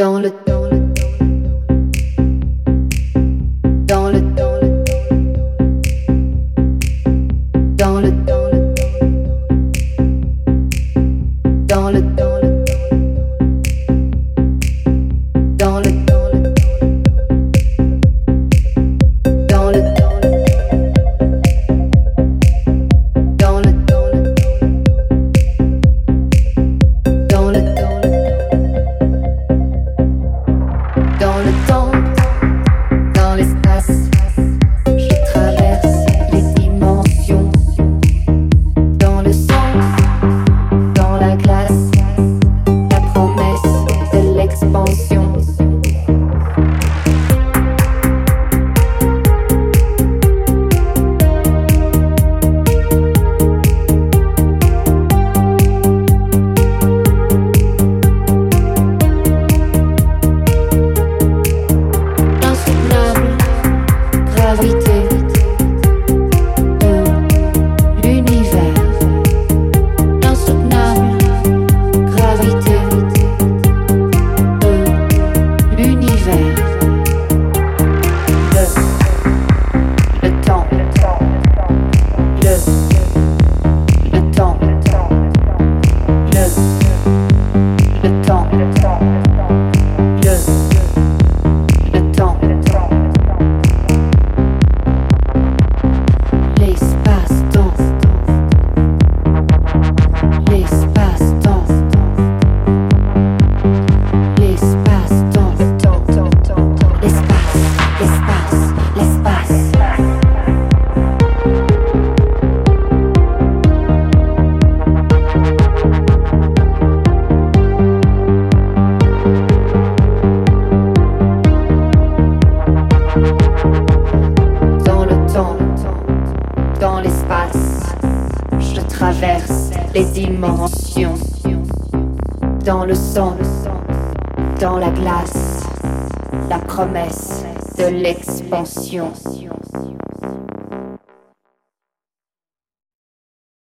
Don't let, don't let. Jesus. dans l'espace. Je traverse les dimensions. Dans le sang, dans la glace, la promesse de l'expansion.